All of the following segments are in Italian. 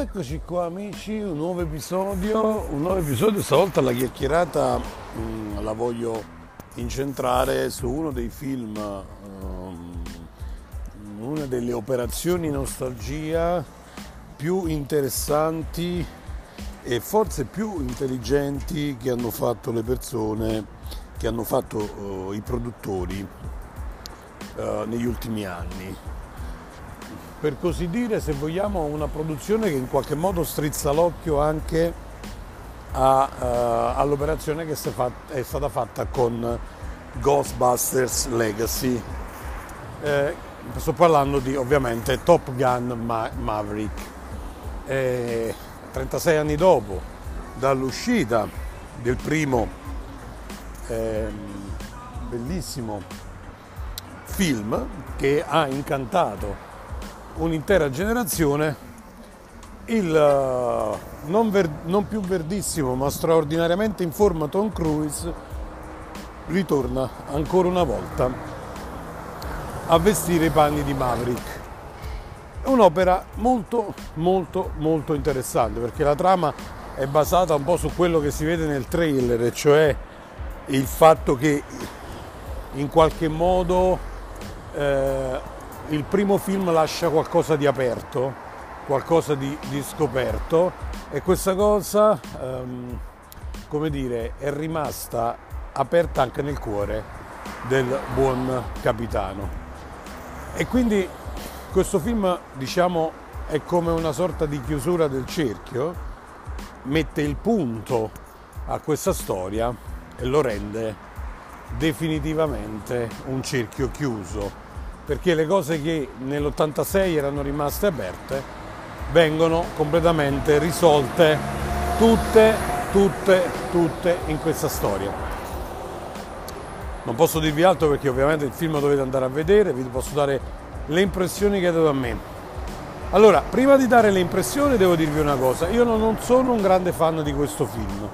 Eccoci qua amici, un nuovo episodio, un nuovo episodio, stavolta la chiacchierata mh, mm, la voglio incentrare su uno dei film, um, una delle operazioni nostalgia più interessanti e forse più intelligenti che hanno fatto le persone, che hanno fatto uh, i produttori uh, negli ultimi anni per così dire, se vogliamo, una produzione che in qualche modo strizza l'occhio anche uh, all'operazione che è stata fatta con Ghostbusters Legacy. Eh, sto parlando di ovviamente Top Gun Ma- Maverick. Eh, 36 anni dopo dall'uscita del primo eh, bellissimo film che ha incantato un'intera generazione il uh, non, ver- non, più verdissimo ma straordinariamente in forma Tom Cruise ritorna ancora una volta a vestire i panni di Maverick. È un'opera molto molto molto interessante perché la trama è basata un po' su quello che si vede nel trailer, cioè il fatto che in qualche modo eh, il primo film lascia qualcosa di aperto, qualcosa di, di scoperto e questa cosa, um, come dire, è rimasta aperta anche nel cuore del buon capitano. E quindi questo film, diciamo, è come una sorta di chiusura del cerchio, mette il punto a questa storia e lo rende definitivamente un cerchio chiuso perché le cose che nell'86 erano rimaste aperte vengono completamente risolte tutte, tutte, tutte in questa storia. Non posso dirvi altro perché ovviamente il film dovete andare a vedere, vi posso dare le impressioni che ha dato a me. Allora, prima di dare le impressioni devo dirvi una cosa, io non sono un grande fan di questo film.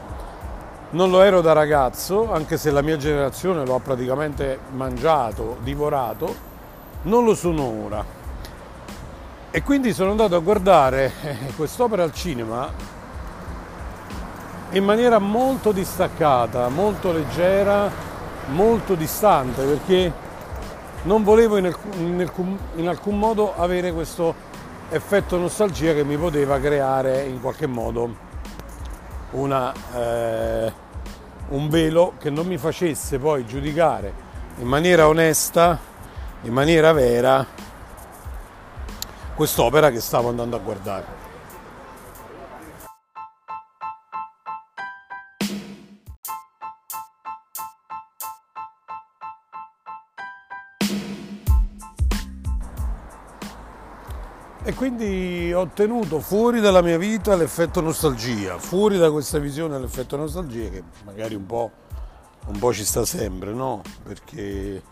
Non lo ero da ragazzo, anche se la mia generazione lo ha praticamente mangiato, divorato, non lo sono ora. E quindi sono andato a guardare eh, quest'opera al cinema in maniera molto distaccata, molto leggera, molto distante, perché non volevo in alcun, in alcun, modo avere questo effetto nostalgia che mi poteva creare in qualche modo una, eh, un velo che non mi facesse poi giudicare in maniera onesta in maniera vera quest'opera che stavo andando a guardare. E quindi ho tenuto fuori dalla mia vita l'effetto nostalgia, fuori da questa visione l'effetto nostalgia che magari un po', un po ci sta sempre, no? Perché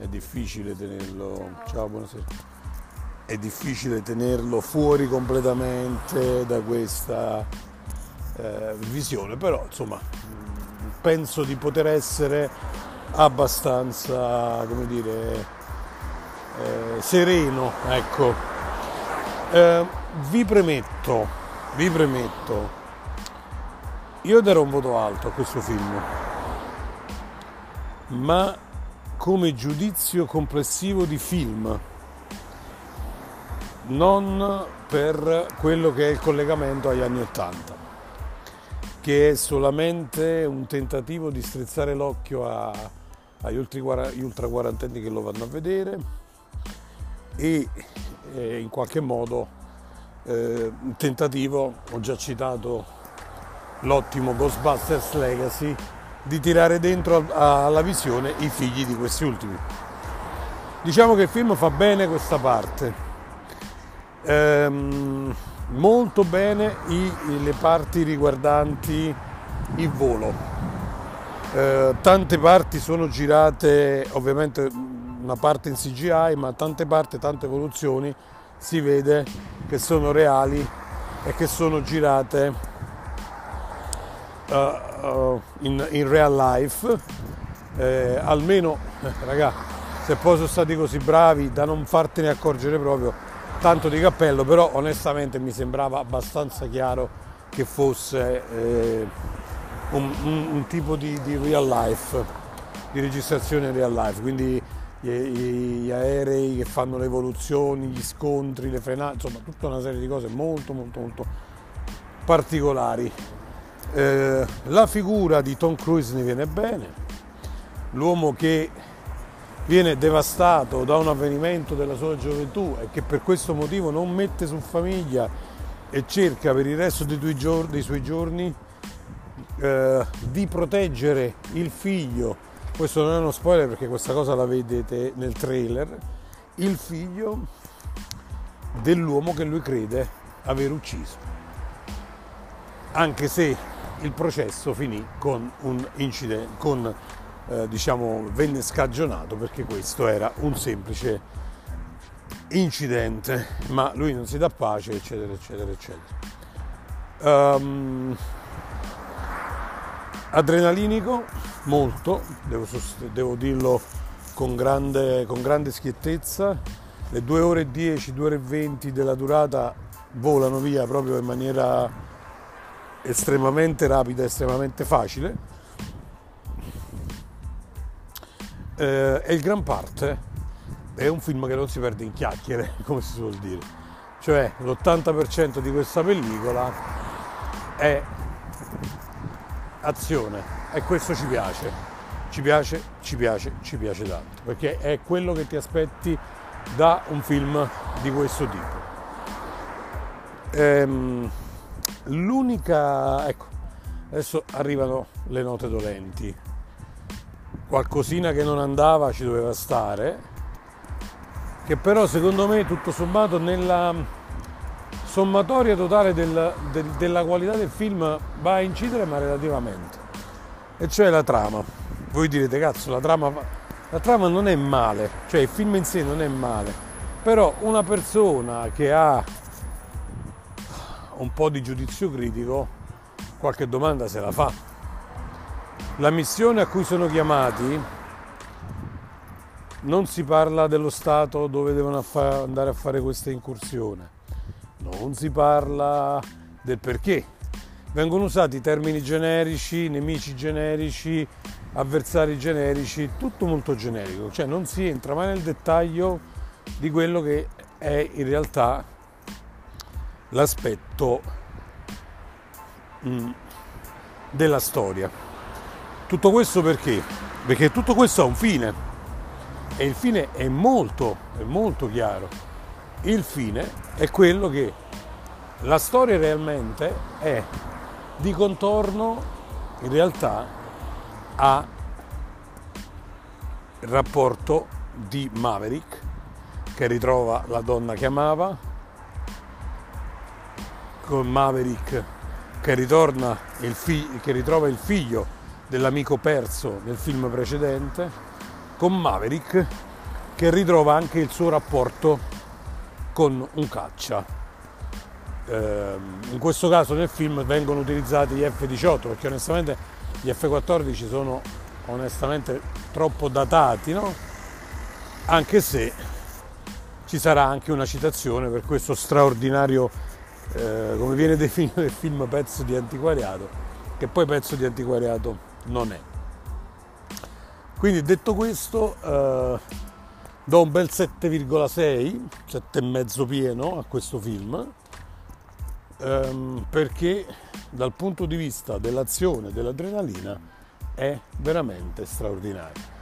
è difficile tenerlo, ciao è difficile tenerlo fuori completamente da questa eh, visione, però insomma penso di poter essere abbastanza, come dire, eh, sereno, ecco. Eh, vi premetto, vi premetto, io darò un voto alto a questo film, ma come giudizio complessivo di film, non per quello che è il collegamento agli anni Ottanta, che è solamente un tentativo di strizzare l'occhio a, agli ultra quarantenni che lo vanno a vedere e eh, in qualche modo eh, un tentativo, ho già citato l'ottimo Ghostbusters Legacy, di tirare dentro alla visione i figli di questi ultimi. Diciamo che il film fa bene questa parte, ehm, molto bene i, le parti riguardanti il volo. Eh, tante parti sono girate, ovviamente una parte in CGI, ma tante parti, tante evoluzioni si vede che sono reali e che sono girate uh, in, in, real life, eh, almeno, raga, se poi sono stati così bravi da non fartene accorgere proprio, tanto di cappello, però onestamente mi sembrava abbastanza chiaro che fosse eh, un, un, un, tipo di, di, real life, di registrazione real life, quindi gli, gli, aerei che fanno le evoluzioni, gli scontri, le frenate, insomma tutta una serie di cose molto molto molto particolari. Eh, la figura di Tom Cruise ne viene bene, l'uomo che viene devastato da un avvenimento della sua gioventù e che per questo motivo non mette su famiglia e cerca per il resto dei, giorni, dei suoi giorni eh, di proteggere il figlio, questo non è uno spoiler perché questa cosa la vedete nel trailer, il figlio dell'uomo che lui crede aver ucciso, anche se il processo finì con un incidente, con eh, diciamo, venne scagionato perché questo era un semplice incidente, ma lui non si dà pace, eccetera, eccetera, eccetera. Um, adrenalinico, molto, devo, devo dirlo con grande, con grande, schiettezza. Le 2 ore e 10, 2 ore e 20 della durata volano via proprio in maniera estremamente rapida, estremamente facile eh, e il gran parte è un film che non si perde in chiacchiere, come si suol dire. Cioè l'80% di questa pellicola è azione e questo ci piace. Ci piace, ci piace, ci piace tanto, perché è quello che ti aspetti da un film di questo tipo. Ehm, l'unica, ecco, adesso arrivano le note dolenti qualcosina che non andava ci doveva stare, che però secondo me tutto sommato nella sommatoria totale del, del, della qualità del film va a incidere ma relativamente, e cioè la trama. Voi direte cazzo la trama, la trama non è male, cioè il film in sé non è male, però una persona che ha un po' di giudizio critico qualche domanda se la fa. La missione a cui sono chiamati non si parla dello Stato dove devono andare a fare questa incursione, non si parla del perché. Vengono usati termini generici, nemici generici, avversari generici, tutto molto generico, cioè non si entra mai nel dettaglio di quello che è in realtà l'aspetto mm, della storia. Tutto questo perché? Perché tutto questo ha un fine e il fine è molto, è molto chiaro. Il fine è quello che la storia realmente è di contorno in realtà a il rapporto di Maverick che ritrova la donna che amava con Maverick che, ritorna il fi- che ritrova il figlio dell'amico perso nel film precedente, con Maverick che ritrova anche il suo rapporto con un caccia. Eh, in questo caso nel film vengono utilizzati gli F-18 perché onestamente gli F-14 sono onestamente troppo datati, no? anche se ci sarà anche una citazione per questo straordinario, eh, come viene definito il film, pezzo di antiquariato, che poi pezzo di antiquariato non è. Quindi detto questo, eh, do un bel 7,6, 7,5 pieno a questo film, ehm, perché dal punto di vista dell'azione, dell'adrenalina, è veramente straordinario.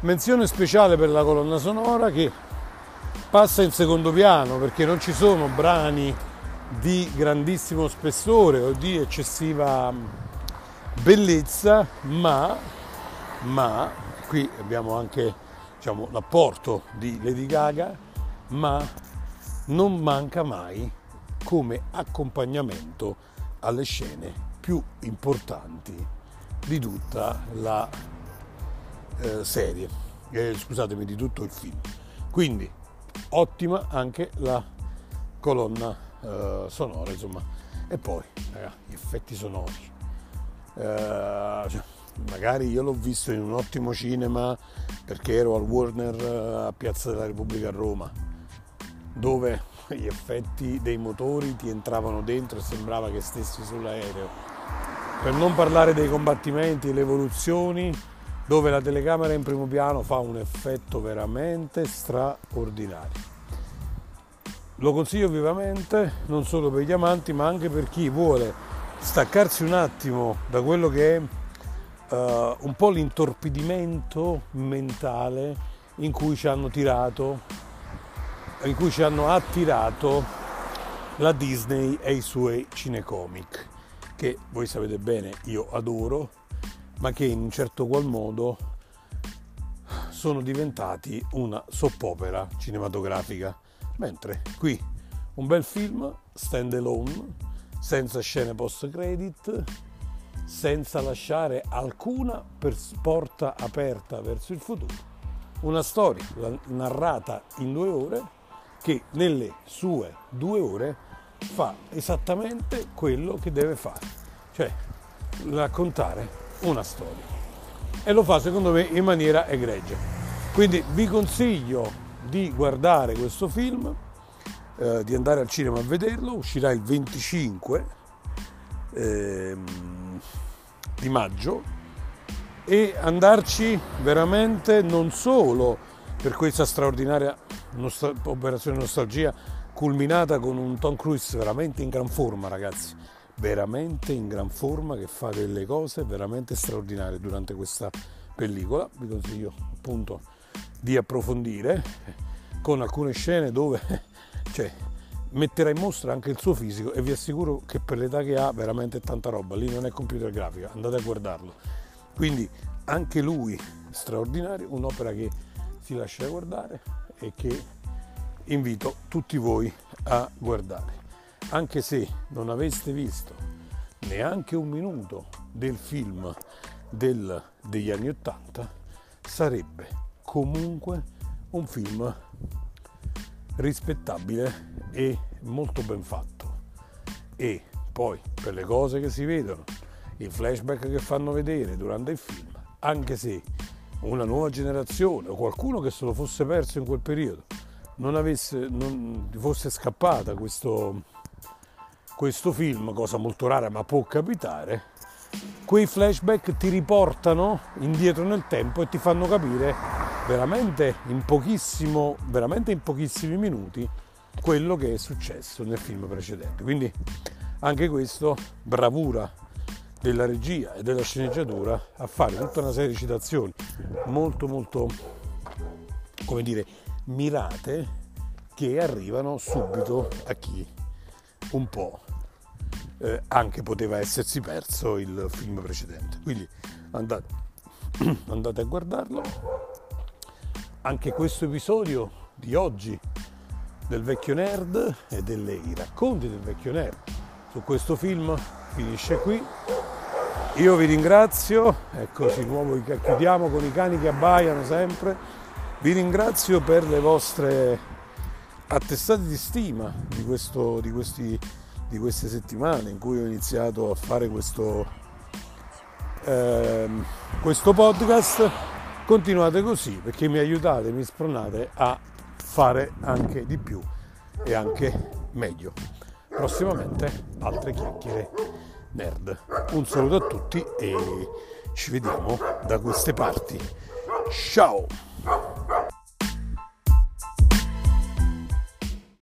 Menzione speciale per la colonna sonora che passa in secondo piano perché non ci sono brani di grandissimo spessore o di eccessiva bellezza, ma, ma qui abbiamo anche diciamo, l'apporto di Lady Gaga, ma non manca mai come accompagnamento alle scene più importanti di tutta la eh, serie, eh, scusatemi, di tutto il film. Quindi ottima anche la colonna eh, sonora, insomma. E poi, ragazzi, gli effetti sonori eh, cioè, magari io l'ho visto in un ottimo cinema perché ero al Warner eh, a Piazza della Repubblica a Roma, dove gli effetti dei motori ti entravano dentro e sembrava che stessi sull'aereo. Per non parlare dei combattimenti, le evoluzioni, dove la telecamera in primo piano fa un effetto veramente straordinario. Lo consiglio vivamente, non solo per gli amanti, ma anche per chi vuole staccarsi un attimo da quello che è uh, un po' l'intorpidimento mentale in cui ci hanno tirato, in cui ci hanno attirato la Disney e i suoi cinecomic, che voi sapete bene io adoro, ma che in un certo qual modo sono diventati una soppopera cinematografica. Mentre qui un bel film stand alone, senza scene post credit, senza lasciare alcuna porta aperta verso il futuro. Una storia narrata in due ore che nelle sue due ore fa esattamente quello che deve fare, cioè raccontare una storia. E lo fa secondo me in maniera egregia. Quindi vi consiglio di guardare questo film, eh, di andare al cinema a vederlo, uscirà il 25. Ehm, di maggio e andarci veramente non solo per questa straordinaria nostra- operazione nostalgia culminata con un Tom Cruise veramente in gran forma ragazzi veramente in gran forma che fa delle cose veramente straordinarie durante questa pellicola vi consiglio appunto di approfondire con alcune scene dove cioè, metterà in mostra anche il suo fisico e vi assicuro che per l'età che ha veramente tanta roba, lì non è computer grafica, andate a guardarlo. Quindi anche lui straordinario, un'opera che si lascia guardare e che invito tutti voi a guardare. Anche se non aveste visto neanche un minuto del film del, degli anni Ottanta, sarebbe comunque un film rispettabile e molto ben fatto. E poi per le cose che si vedono, i flashback che fanno vedere durante il film, anche se una nuova generazione o qualcuno che se lo fosse perso in quel periodo non, avesse, non fosse scappata questo, questo film, cosa molto rara ma può capitare, quei flashback ti riportano indietro nel tempo e ti fanno capire veramente in, veramente in pochissimi minuti quello che è successo nel film precedente. Quindi anche questo, bravura della regia e della sceneggiatura a fare tutta una serie di citazioni molto molto, come dire, mirate che arrivano subito a chi un po' eh, anche poteva essersi perso il film precedente. Quindi andate, andate a guardarlo. Anche questo episodio di oggi del vecchio nerd e dei racconti del vecchio nerd su questo film finisce qui. Io vi ringrazio, ecco di nuovo chiudiamo con i cani che abbaiano sempre. Vi ringrazio per le vostre attestate di stima di, questo, di, questi, di queste settimane in cui ho iniziato a fare questo, eh, questo podcast. Continuate così perché mi aiutate, mi spronate a fare anche di più e anche meglio. Prossimamente altre chiacchiere nerd. Un saluto a tutti e ci vediamo da queste parti. Ciao!